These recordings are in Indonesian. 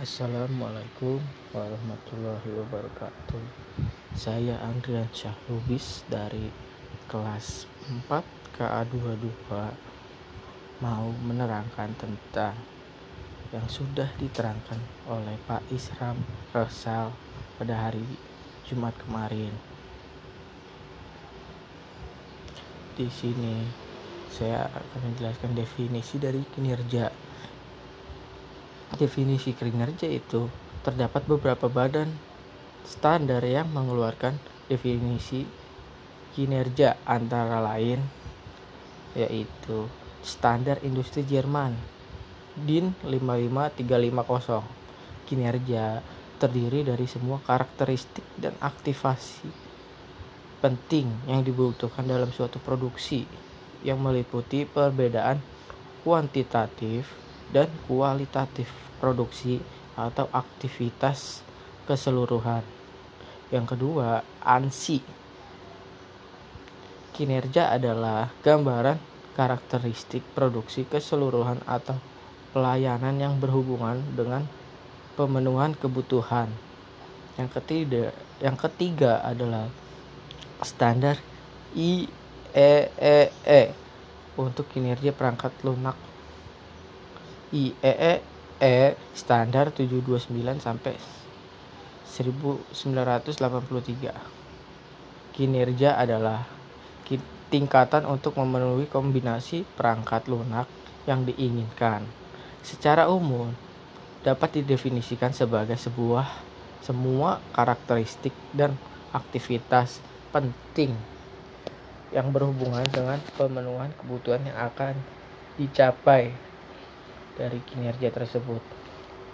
Assalamualaikum warahmatullahi wabarakatuh. Saya Andrian Syahrubis dari kelas 4 KA22 Mau menerangkan tentang yang sudah diterangkan oleh Pak Isram Resal pada hari Jumat kemarin. Di sini saya akan menjelaskan definisi dari kinerja definisi kinerja itu terdapat beberapa badan standar yang mengeluarkan definisi kinerja antara lain yaitu standar industri Jerman DIN 55350 kinerja terdiri dari semua karakteristik dan aktivasi penting yang dibutuhkan dalam suatu produksi yang meliputi perbedaan kuantitatif dan kualitatif produksi atau aktivitas keseluruhan. Yang kedua, ANSI. Kinerja adalah gambaran karakteristik produksi keseluruhan atau pelayanan yang berhubungan dengan pemenuhan kebutuhan. Yang ketiga, yang ketiga adalah standar IEEE e untuk kinerja perangkat lunak IEE E standar 729 sampai 1983. Kinerja adalah tingkatan untuk memenuhi kombinasi perangkat lunak yang diinginkan. Secara umum dapat didefinisikan sebagai sebuah semua karakteristik dan aktivitas penting yang berhubungan dengan pemenuhan kebutuhan yang akan dicapai dari kinerja tersebut.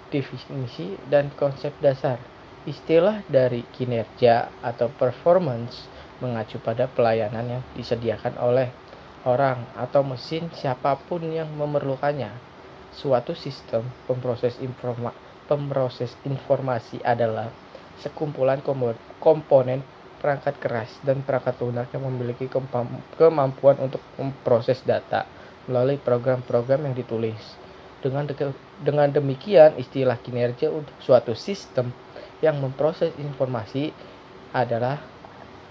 Definisi dan konsep dasar istilah dari kinerja atau performance mengacu pada pelayanan yang disediakan oleh orang atau mesin siapa pun yang memerlukannya. Suatu sistem pemproses, informa pemproses informasi adalah sekumpulan komponen perangkat keras dan perangkat lunak yang memiliki kemampuan untuk memproses data melalui program-program yang ditulis. Dengan, dengan demikian, istilah kinerja untuk suatu sistem yang memproses informasi adalah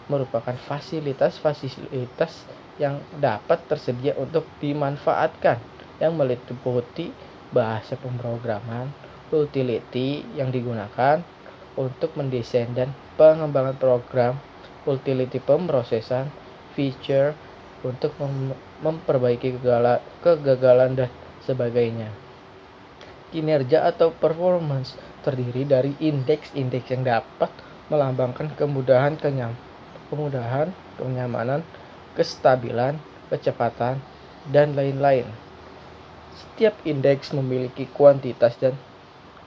merupakan fasilitas-fasilitas yang dapat tersedia untuk dimanfaatkan yang meliputi bahasa pemrograman, utility yang digunakan untuk mendesain dan pengembangan program, utility pemrosesan, feature untuk memperbaiki kegagalan dan sebagainya. Kinerja atau performance terdiri dari indeks-indeks yang dapat melambangkan kemudahan, kenyam, kemudahan, kenyamanan, kestabilan, kecepatan, dan lain-lain. Setiap indeks memiliki kuantitas dan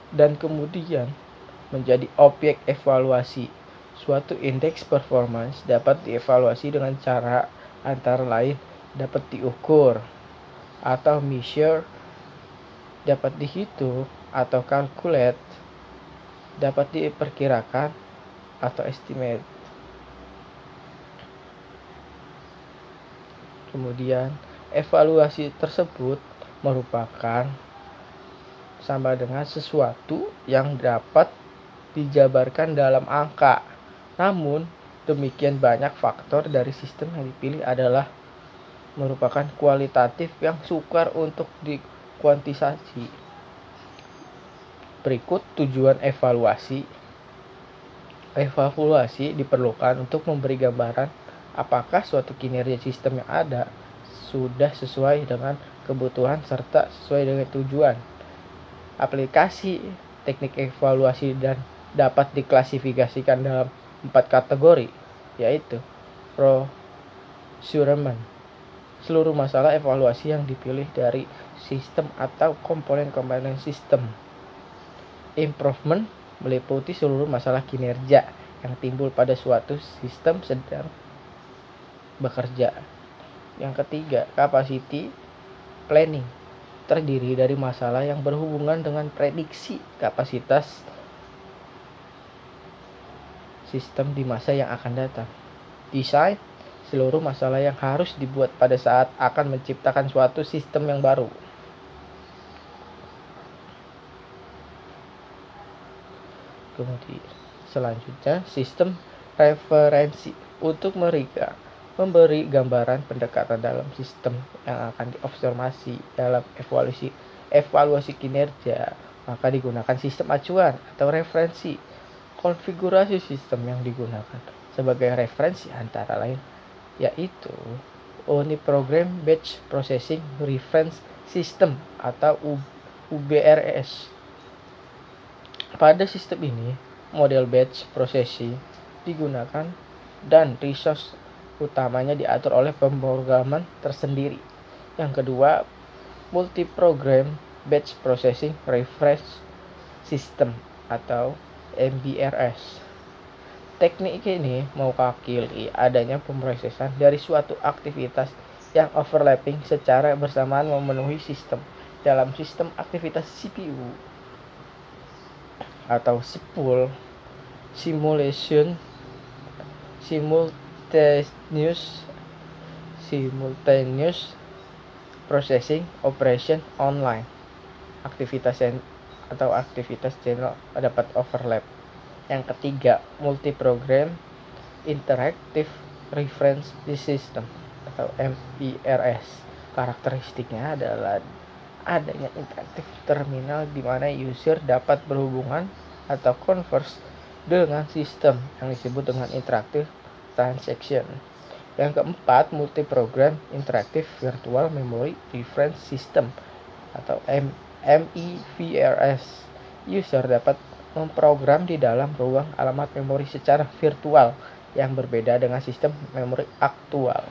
dan kemudian menjadi objek evaluasi. Suatu indeks performance dapat dievaluasi dengan cara antara lain dapat diukur atau measure dapat dihitung atau calculate dapat diperkirakan atau estimate. Kemudian evaluasi tersebut merupakan sama dengan sesuatu yang dapat dijabarkan dalam angka. Namun demikian banyak faktor dari sistem yang dipilih adalah merupakan kualitatif yang sukar untuk dikuantisasi. Berikut tujuan evaluasi. Evaluasi diperlukan untuk memberi gambaran apakah suatu kinerja sistem yang ada sudah sesuai dengan kebutuhan serta sesuai dengan tujuan. Aplikasi teknik evaluasi dan dapat diklasifikasikan dalam empat kategori, yaitu procurement, seluruh masalah evaluasi yang dipilih dari sistem atau komponen-komponen sistem. Improvement meliputi seluruh masalah kinerja yang timbul pada suatu sistem sedang bekerja. Yang ketiga, capacity planning terdiri dari masalah yang berhubungan dengan prediksi kapasitas sistem di masa yang akan datang. Design seluruh masalah yang harus dibuat pada saat akan menciptakan suatu sistem yang baru. kemudian selanjutnya sistem referensi untuk mereka memberi gambaran pendekatan dalam sistem yang akan diobservasi dalam evaluasi evaluasi kinerja maka digunakan sistem acuan atau referensi konfigurasi sistem yang digunakan sebagai referensi antara lain yaitu Uniprogram Batch Processing Reference System atau UBRS. Pada sistem ini, model batch processing digunakan dan resource utamanya diatur oleh pemrograman tersendiri. Yang kedua, multi-program batch processing reference system atau MBRS. Teknik ini mewakili adanya pemrosesan dari suatu aktivitas yang overlapping secara bersamaan memenuhi sistem dalam sistem aktivitas CPU atau SIPUL simulation simultaneous simultaneous processing operation online. Aktivitas atau aktivitas channel dapat overlap yang ketiga, multi-program interactive reference system atau MIRS. Karakteristiknya adalah adanya interaktif terminal di mana user dapat berhubungan atau converse dengan sistem yang disebut dengan interactive transaction. Yang keempat, multi-program interactive virtual memory reference system atau MIVRS. User dapat memprogram di dalam ruang alamat memori secara virtual yang berbeda dengan sistem memori aktual.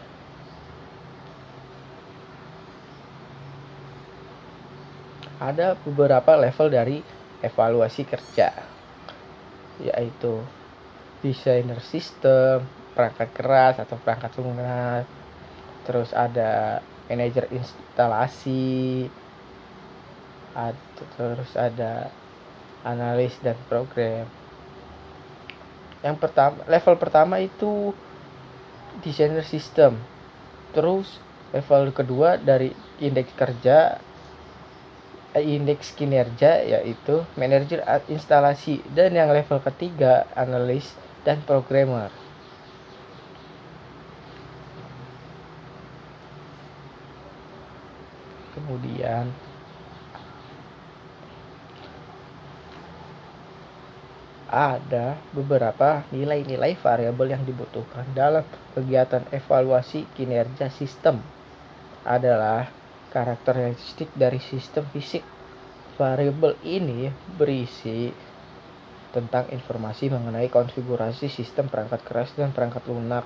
Ada beberapa level dari evaluasi kerja, yaitu desainer sistem, perangkat keras atau perangkat lunak, terus ada manajer instalasi, terus ada analis dan program. Yang pertama level pertama itu desainer sistem. Terus level kedua dari indeks kerja eh, indeks kinerja yaitu manajer instalasi. Dan yang level ketiga analis dan programmer. Kemudian ada beberapa nilai-nilai variabel yang dibutuhkan dalam kegiatan evaluasi kinerja sistem adalah karakteristik dari sistem fisik. Variabel ini berisi tentang informasi mengenai konfigurasi sistem perangkat keras dan perangkat lunak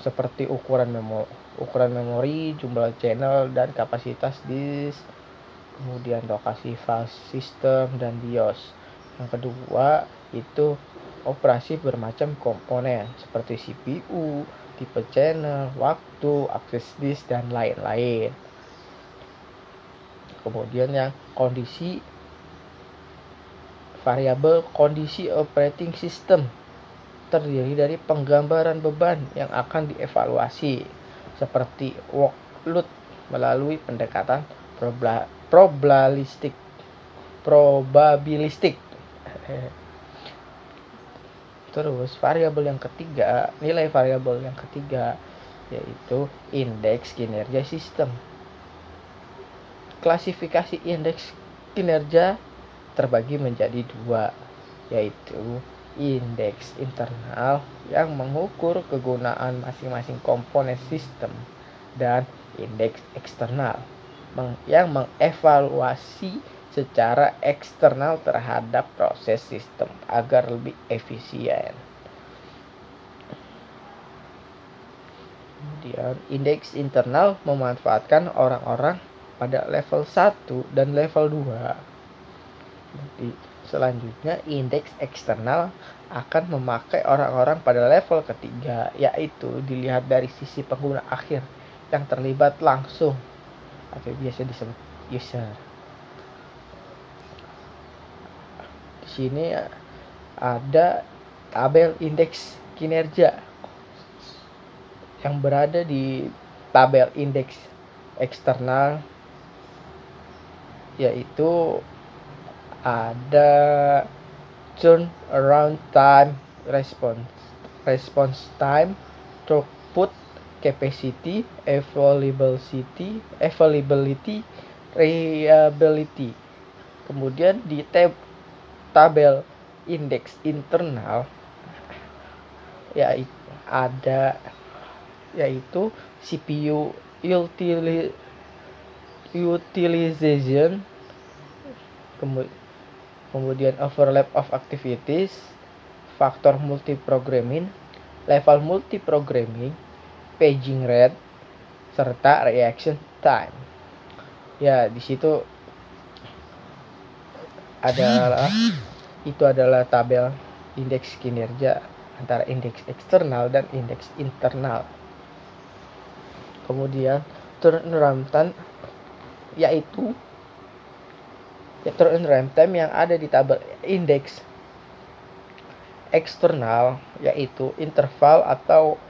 seperti ukuran memori, ukuran memori, jumlah channel dan kapasitas disk, kemudian lokasi file system dan BIOS. Yang kedua itu operasi bermacam komponen seperti CPU, tipe channel, waktu, akses disk dan lain-lain. Kemudian yang kondisi variabel kondisi operating system terdiri dari penggambaran beban yang akan dievaluasi seperti workload melalui pendekatan probabilistik probabilistik Terus variabel yang ketiga, nilai variabel yang ketiga yaitu indeks kinerja sistem. Klasifikasi indeks kinerja terbagi menjadi dua, yaitu indeks internal yang mengukur kegunaan masing-masing komponen sistem dan indeks eksternal yang mengevaluasi secara eksternal terhadap proses sistem agar lebih efisien. Kemudian indeks internal memanfaatkan orang-orang pada level 1 dan level 2. Jadi selanjutnya indeks eksternal akan memakai orang-orang pada level ketiga yaitu dilihat dari sisi pengguna akhir yang terlibat langsung atau biasa disebut user. Sini ada tabel indeks kinerja yang berada di tabel indeks eksternal yaitu ada turnaround time response response time throughput capacity availability availability reliability. Kemudian di tab tabel indeks internal ya ada yaitu CPU utili, utilization kemudian overlap of activities faktor multiprogramming level multiprogramming paging rate serta reaction time. Ya di situ adalah itu adalah tabel indeks kinerja antara indeks eksternal dan indeks internal. Kemudian turnaround time yaitu ya turnaround time yang ada di tabel indeks eksternal yaitu interval atau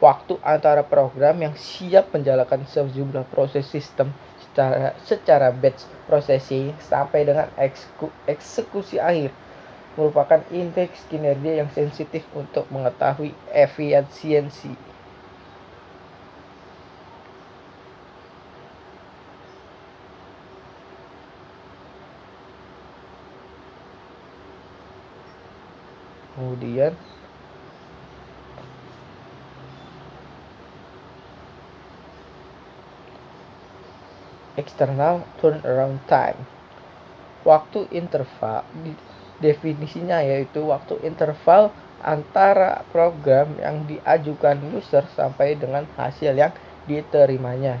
waktu antara program yang siap menjalankan sejumlah proses sistem secara secara batch processing sampai dengan eksekusi akhir merupakan indeks kinerja yang sensitif untuk mengetahui efisiensi. Kemudian external turnaround time. Waktu interval definisinya yaitu waktu interval antara program yang diajukan user sampai dengan hasil yang diterimanya.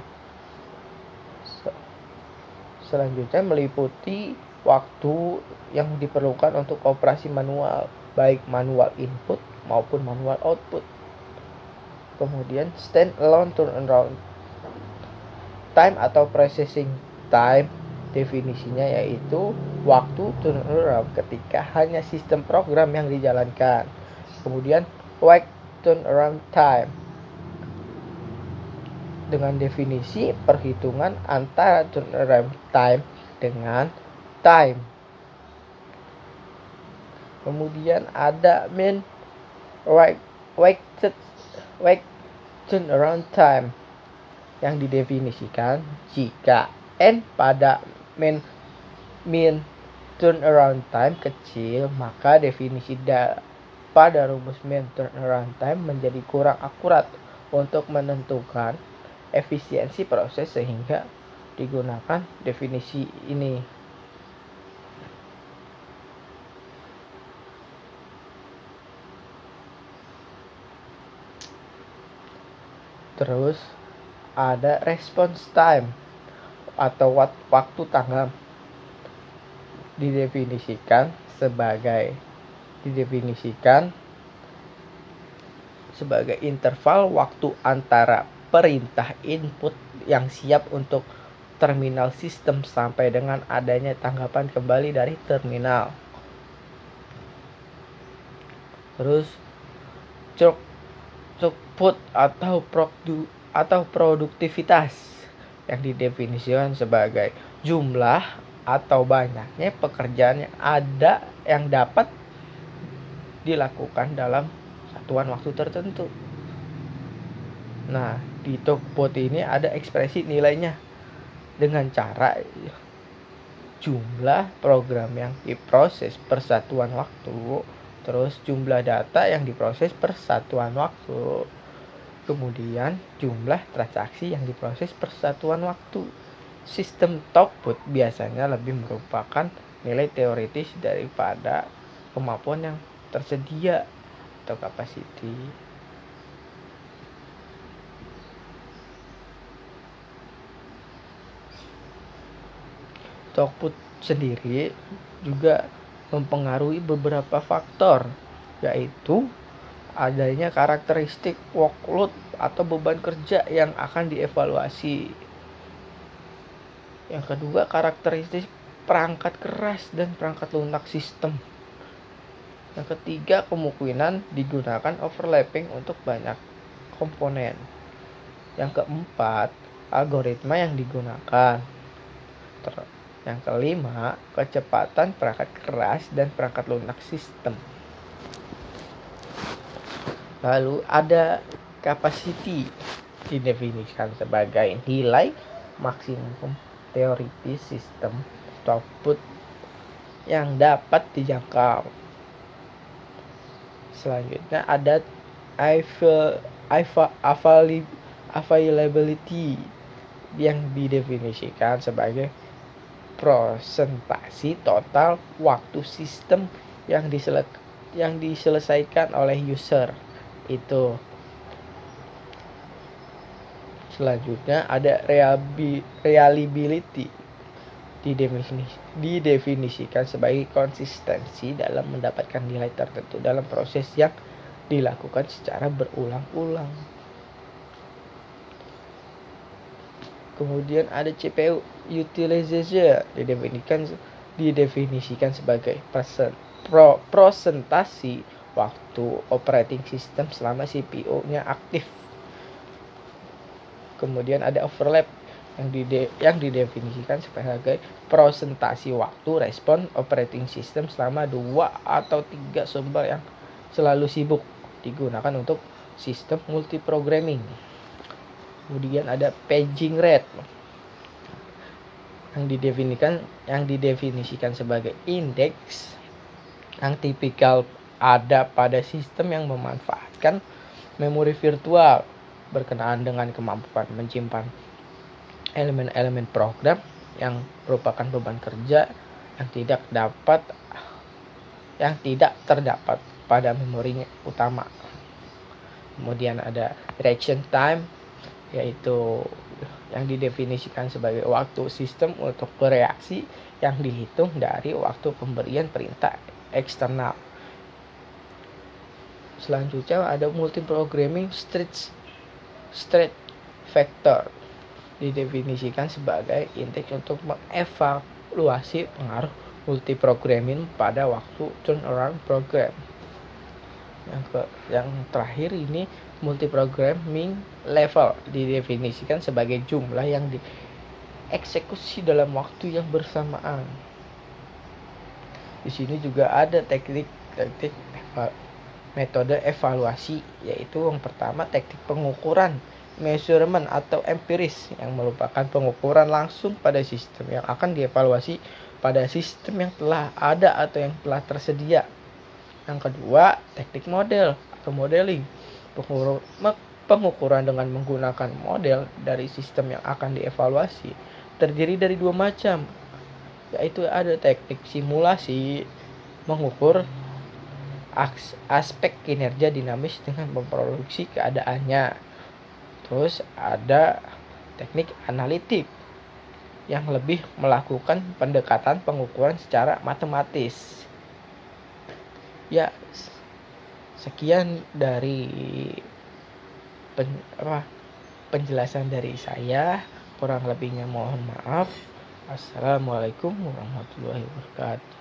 Selanjutnya meliputi waktu yang diperlukan untuk operasi manual, baik manual input maupun manual output. Kemudian stand alone turnaround time atau processing time definisinya yaitu waktu turnaround ketika hanya sistem program yang dijalankan. Kemudian wait turnaround time dengan definisi perhitungan antara turnaround time dengan time. Kemudian ada min wait wait wait turnaround time yang didefinisikan jika n pada min min turnaround time kecil maka definisi da pada rumus min turnaround time menjadi kurang akurat untuk menentukan efisiensi proses sehingga digunakan definisi ini. Terus ada response time atau waktu tanggap didefinisikan sebagai didefinisikan sebagai interval waktu antara perintah input yang siap untuk terminal sistem sampai dengan adanya tanggapan kembali dari terminal. Terus throughput atau produ atau produktivitas yang didefinisikan sebagai jumlah atau banyaknya pekerjaan yang ada yang dapat dilakukan dalam satuan waktu tertentu. Nah, di Tokbot ini ada ekspresi nilainya dengan cara jumlah program yang diproses per satuan waktu, terus jumlah data yang diproses per satuan waktu kemudian jumlah transaksi yang diproses persatuan waktu. Sistem Toput biasanya lebih merupakan nilai teoritis daripada kemampuan yang tersedia atau capacity. Toput sendiri juga mempengaruhi beberapa faktor yaitu adanya karakteristik workload atau beban kerja yang akan dievaluasi. Yang kedua, karakteristik perangkat keras dan perangkat lunak sistem. Yang ketiga, kemungkinan digunakan overlapping untuk banyak komponen. Yang keempat, algoritma yang digunakan. Yang kelima, kecepatan perangkat keras dan perangkat lunak sistem. Lalu ada capacity didefinisikan sebagai nilai maksimum teoritis sistem output yang dapat dijangkau. Selanjutnya ada availability yang didefinisikan sebagai prosentasi total waktu sistem yang disele yang diselesaikan oleh user itu. Selanjutnya ada reliability. Didefinisi, didefinisikan sebagai konsistensi dalam mendapatkan nilai tertentu dalam proses yang dilakukan secara berulang-ulang. Kemudian ada CPU utilization. Didefinisikan didefinisikan sebagai persen, pro, prosentasi waktu operating system selama CPU-nya aktif. Kemudian ada overlap yang, dide, yang didefinisikan sebagai prosentasi waktu respon operating system selama dua atau tiga sumber yang selalu sibuk digunakan untuk sistem multiprogramming kemudian ada paging rate yang didefinisikan yang didefinisikan sebagai indeks yang tipikal ada pada sistem yang memanfaatkan memori virtual berkenaan dengan kemampuan menyimpan elemen-elemen program yang merupakan beban kerja yang tidak dapat yang tidak terdapat pada memorinya utama. Kemudian ada reaction time yaitu yang didefinisikan sebagai waktu sistem untuk bereaksi yang dihitung dari waktu pemberian perintah eksternal. Selanjutnya ada multiprogramming stretch stretch vector didefinisikan sebagai indeks untuk mengevaluasi pengaruh multiprogramming pada waktu turnaround program. Yang ke, yang terakhir ini multiprogramming level didefinisikan sebagai jumlah yang dieksekusi dalam waktu yang bersamaan. Di sini juga ada teknik-teknik metode evaluasi yaitu yang pertama teknik pengukuran measurement atau empiris yang merupakan pengukuran langsung pada sistem yang akan dievaluasi pada sistem yang telah ada atau yang telah tersedia. Yang kedua, teknik model atau modeling pengukuran dengan menggunakan model dari sistem yang akan dievaluasi terdiri dari dua macam yaitu ada teknik simulasi mengukur aspek kinerja dinamis dengan memproduksi keadaannya. Terus ada teknik analitik yang lebih melakukan pendekatan pengukuran secara matematis. Ya sekian dari pen, apa, penjelasan dari saya. Kurang lebihnya mohon maaf. Assalamualaikum warahmatullahi wabarakatuh